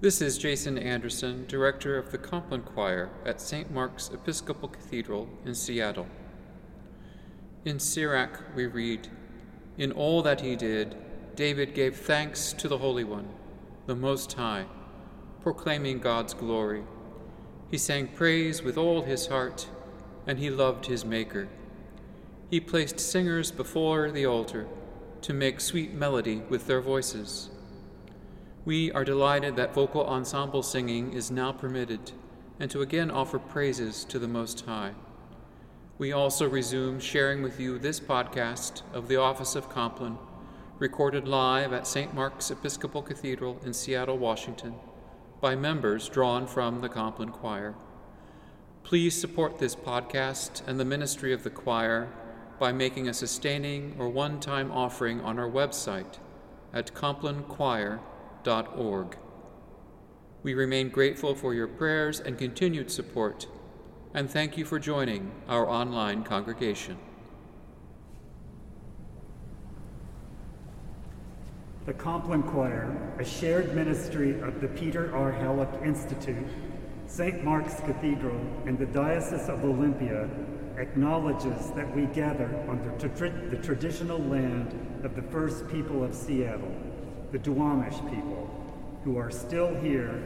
This is Jason Anderson, Director of the Compline Choir at St. Mark's Episcopal Cathedral in Seattle. In Sirach, we read In all that he did, David gave thanks to the Holy One, the Most High, proclaiming God's glory. He sang praise with all his heart, and he loved his Maker. He placed singers before the altar to make sweet melody with their voices. We are delighted that vocal ensemble singing is now permitted and to again offer praises to the Most High. We also resume sharing with you this podcast of the Office of Compline, recorded live at St. Mark's Episcopal Cathedral in Seattle, Washington, by members drawn from the Compline Choir. Please support this podcast and the ministry of the choir by making a sustaining or one time offering on our website at we remain grateful for your prayers and continued support, and thank you for joining our online congregation. The Compline Choir, a shared ministry of the Peter R. Hallock Institute, St. Mark's Cathedral, and the Diocese of Olympia, acknowledges that we gather on the, tra- the traditional land of the first people of Seattle the Duwamish people, who are still here,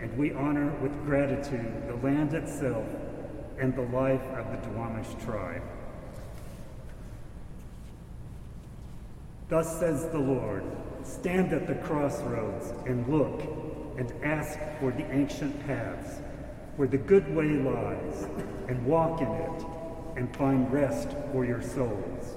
and we honor with gratitude the land itself and the life of the Duwamish tribe. Thus says the Lord Stand at the crossroads and look and ask for the ancient paths, where the good way lies, and walk in it and find rest for your souls.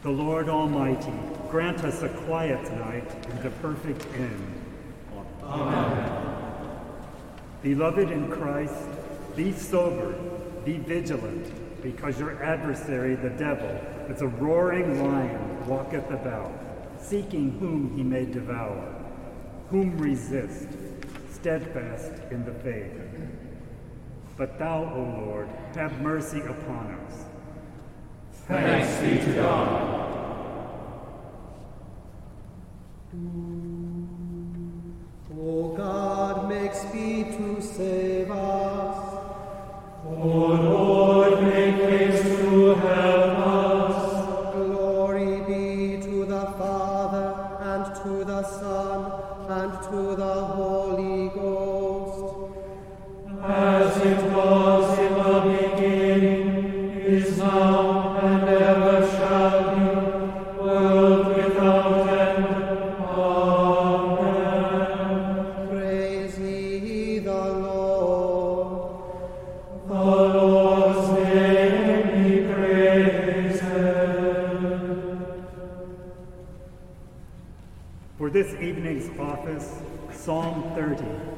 The Lord Almighty grant us a quiet night and a perfect end. Amen. Beloved in Christ, be sober, be vigilant, because your adversary, the devil, as a roaring lion, walketh about, seeking whom he may devour. Whom resist, steadfast in the faith. But thou, O Lord, have mercy upon us Thanks be to God. this evening's office, Psalm 30.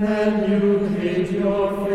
And you hate your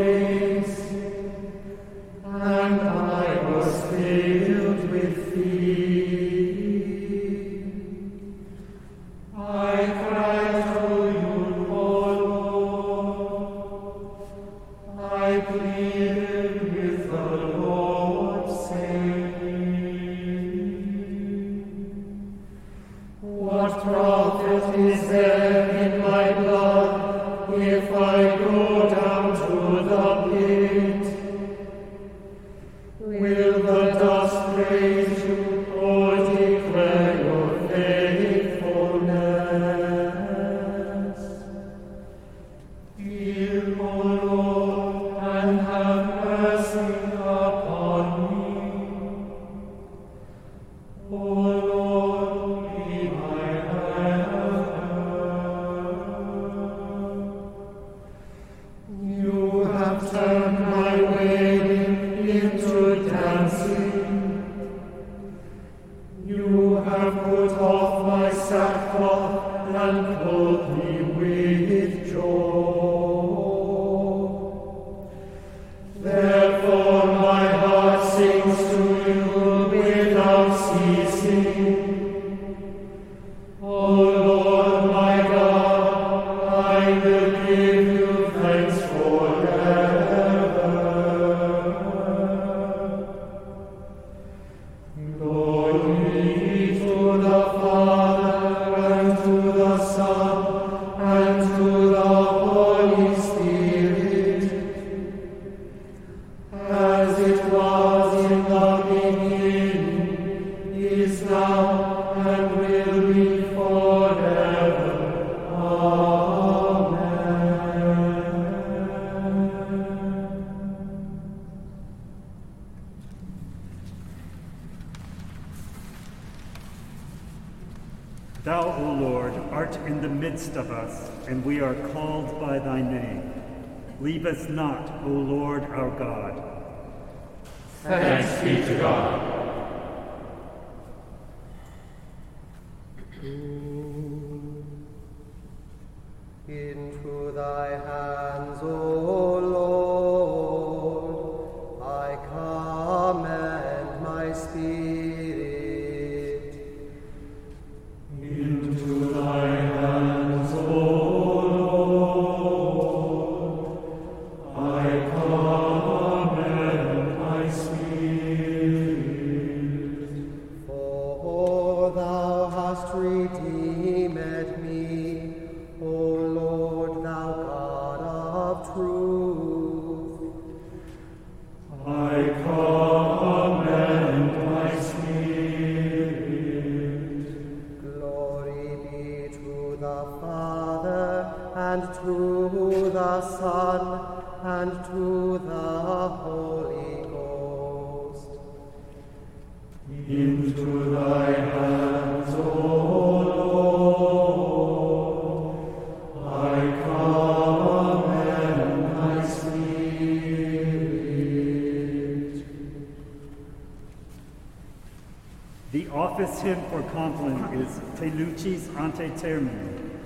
Leave us not, O Lord our God. Thanks be to God. For Compline is te lucis ante terminum,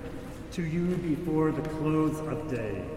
to you before the close of day.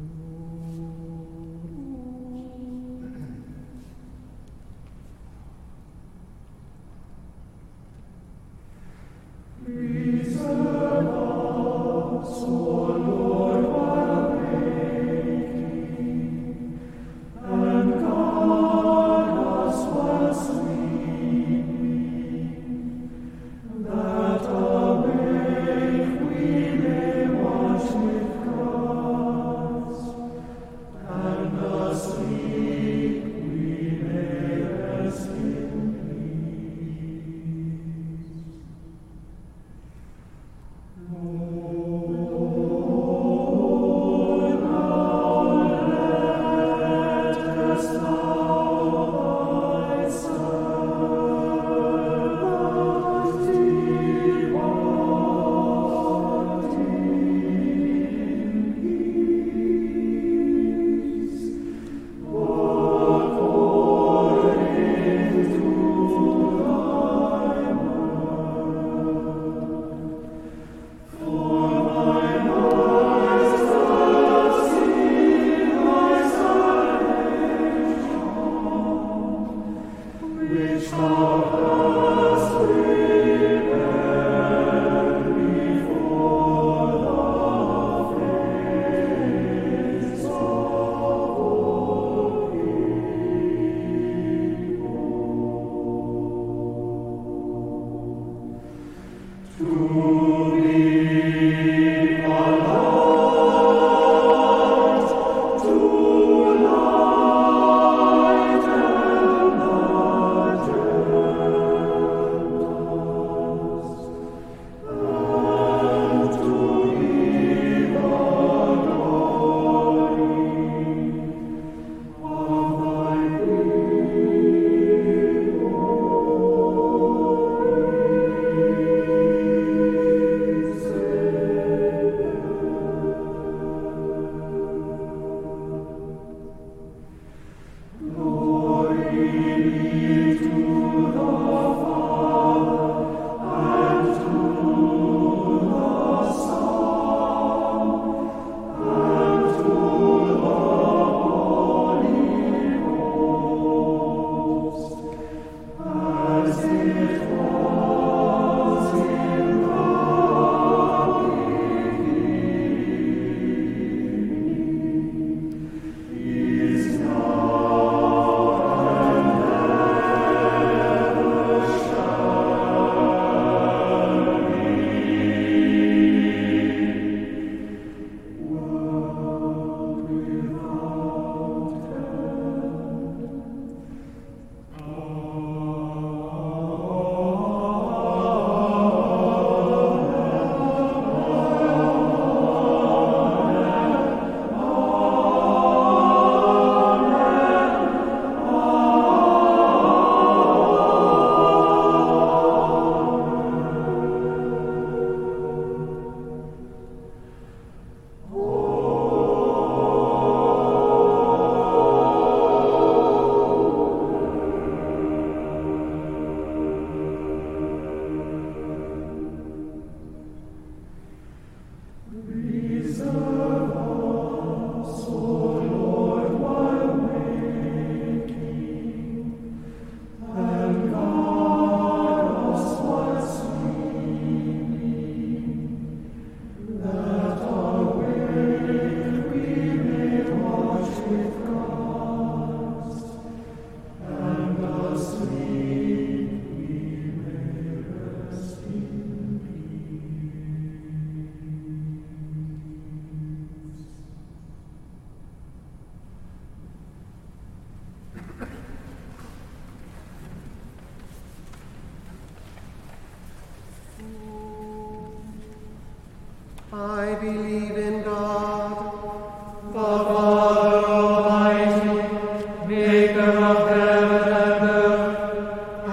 Ooh.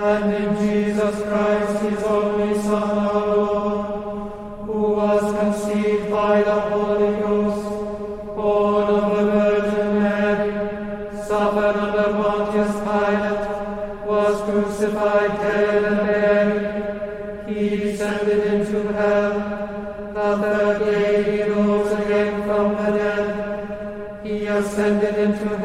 And in Jesus Christ, his only Son, our Lord, who was conceived by the Holy Ghost, born of the Virgin Mary, suffered under Pontius Pilate, was crucified, dead, and buried. He descended into hell. The third day he rose again from the dead. He ascended into heaven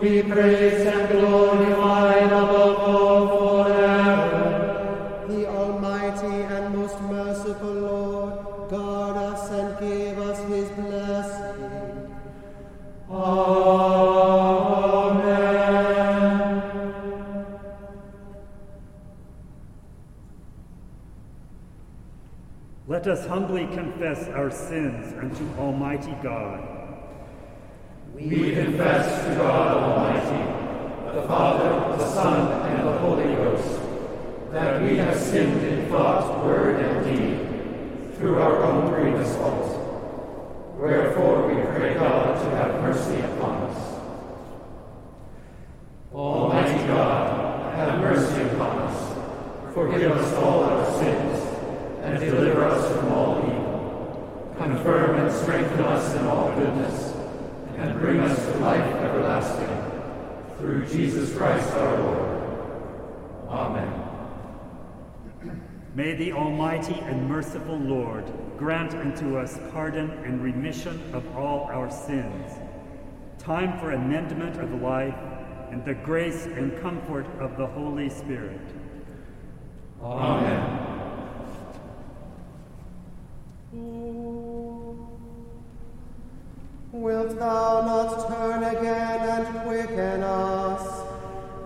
be praised and glorified above all forever. The Almighty and most merciful Lord, guard us and give us his blessing. Amen. Let us humbly confess our sins unto Almighty God. We confess to God Almighty, the Father, the Son, and the Holy Ghost, that we have sinned in thought, word, and deed, through our own grievous fault. Wherefore we pray God to have mercy upon us. Almighty God, have mercy upon us. Forgive us all our sins, and deliver us from all evil. Confirm and strengthen us in all goodness, and bring us to life everlasting. Through Jesus Christ our Lord. Amen. May the Almighty and merciful Lord grant unto us pardon and remission of all our sins, time for amendment of life, and the grace and comfort of the Holy Spirit. Amen. Wilt thou not turn again and quicken us?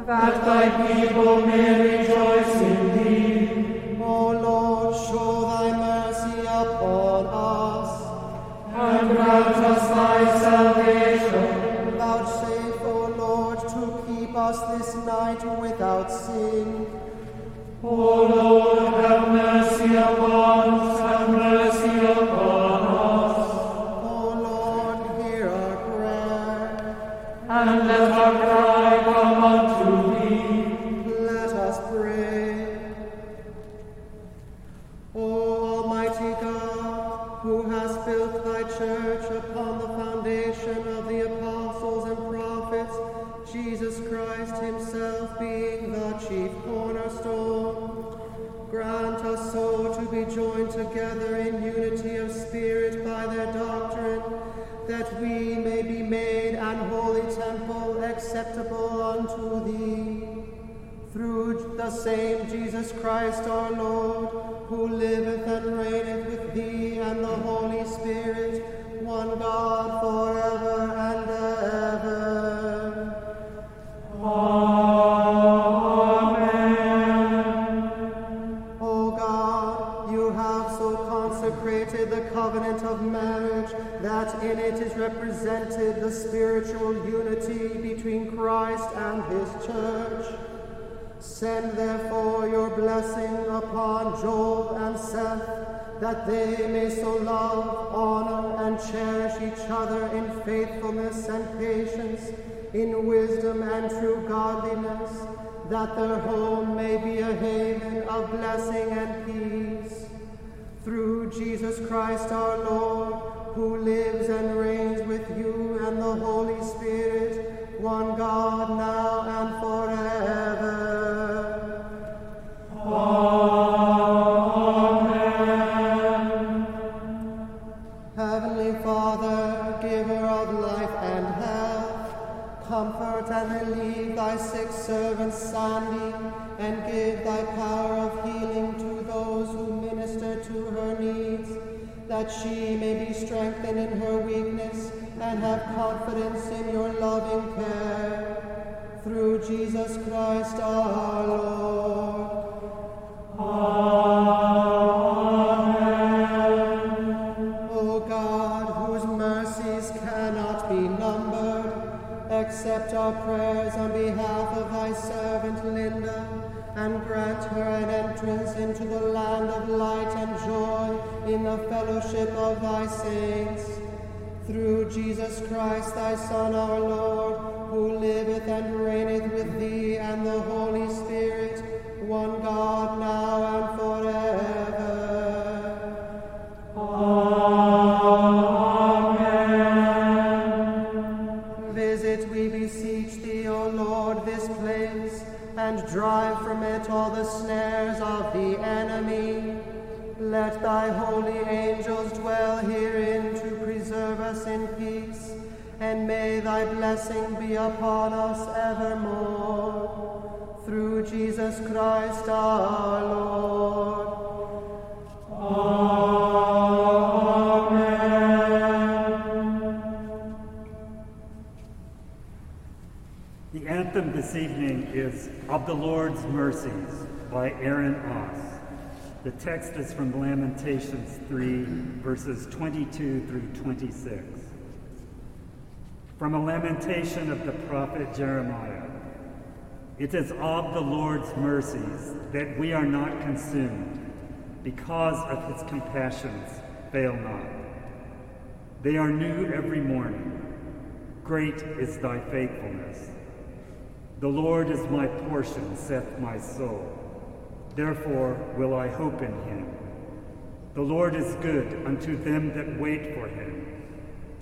That thy people may rejoice in thee, O Lord, show thy mercy upon us. and grant us thy salvation. Vouchsafe, O Lord, to keep us this night without sin. O Lord, have mercy cornerstone, grant us so to be joined together in unity of spirit by their doctrine, that we may be made an holy temple acceptable unto thee. Through the same Jesus Christ our Lord, who liveth and reigneth with thee and the Holy represented the spiritual unity between Christ and his church. Send therefore your blessing upon Job and Seth, that they may so love, honor, and cherish each other in faithfulness and patience, in wisdom and true godliness, that their home may be a haven of blessing and peace. Through Jesus Christ our Lord, who lives and reigns with you and the Holy Spirit, one God Son, our Lord, blessing be upon us evermore. Through Jesus Christ our Lord. Amen. The anthem this evening is Of the Lord's Mercies by Erin Aas. The text is from Lamentations 3, verses 22 through 26. From a lamentation of the prophet Jeremiah It is of the Lord's mercies that we are not consumed, because of his compassions fail not. They are new every morning. Great is thy faithfulness. The Lord is my portion, saith my soul. Therefore will I hope in him. The Lord is good unto them that wait for him,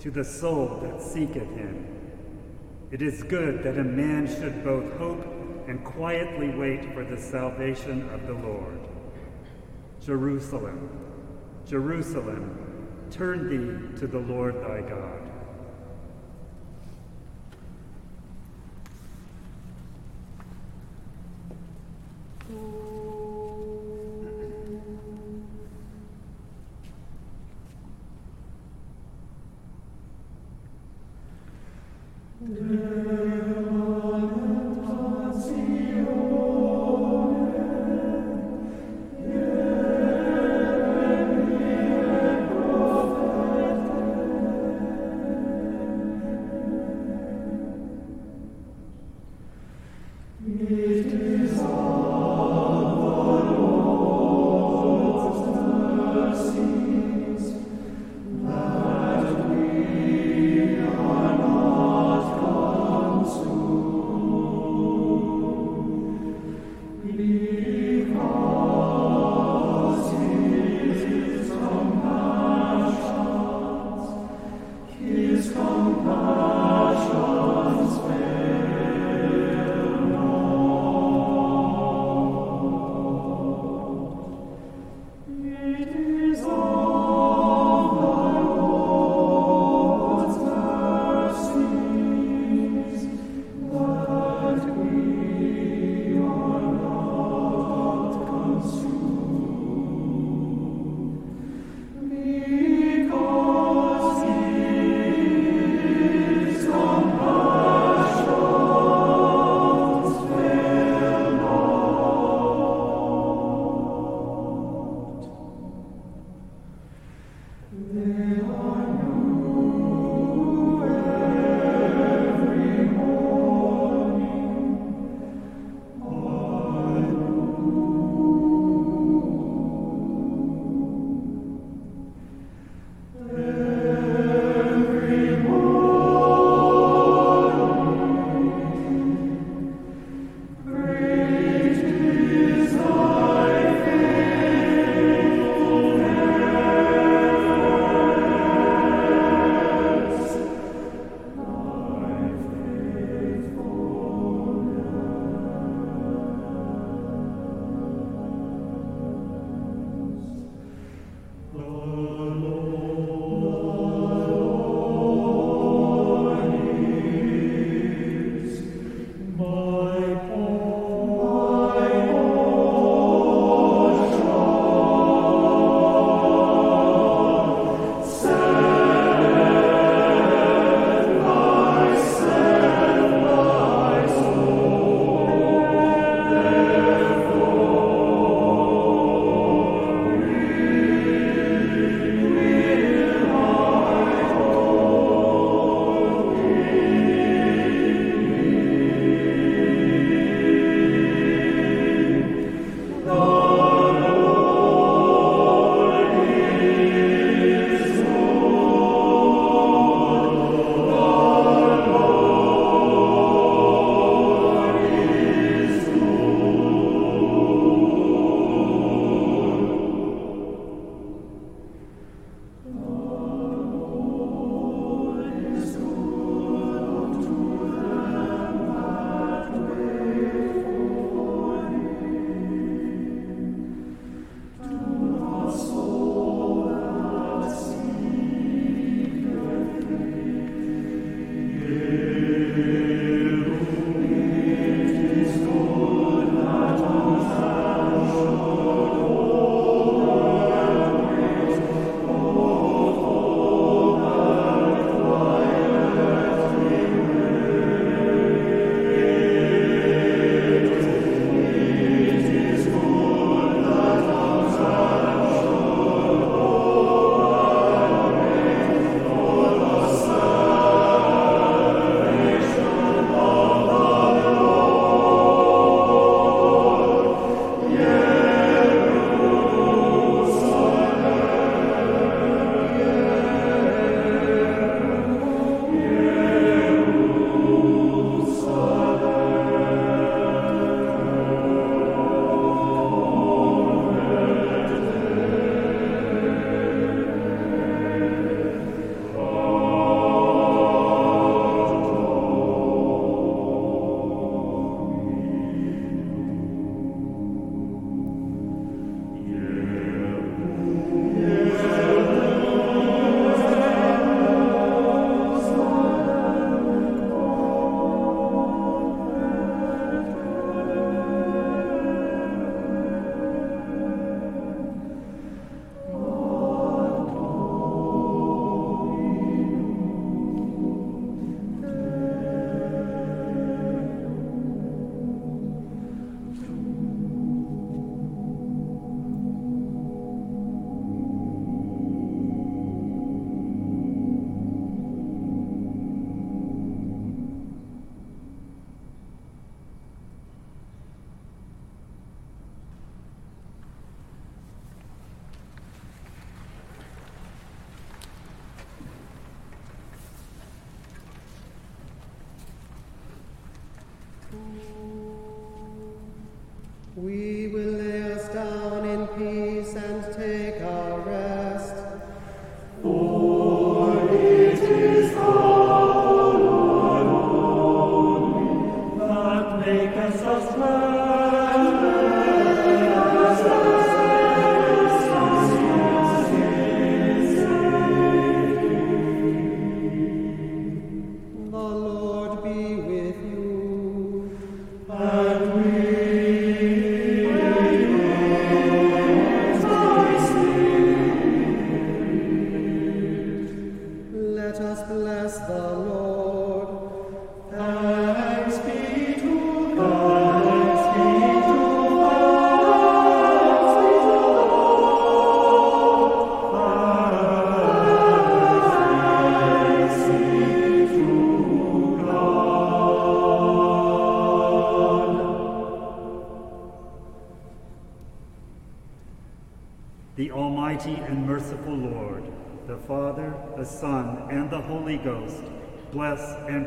to the soul that seeketh him. It is good that a man should both hope and quietly wait for the salvation of the Lord. Jerusalem, Jerusalem, turn thee to the Lord thy God.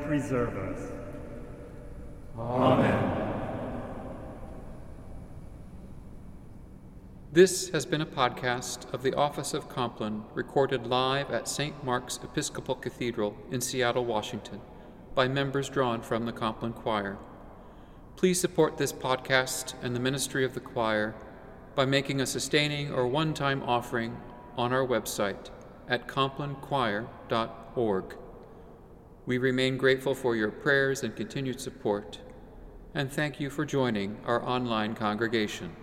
Preserve us. This has been a podcast of the Office of Compline recorded live at St. Mark's Episcopal Cathedral in Seattle, Washington, by members drawn from the Compline Choir. Please support this podcast and the ministry of the choir by making a sustaining or one time offering on our website at complinechoir.org. We remain grateful for your prayers and continued support, and thank you for joining our online congregation.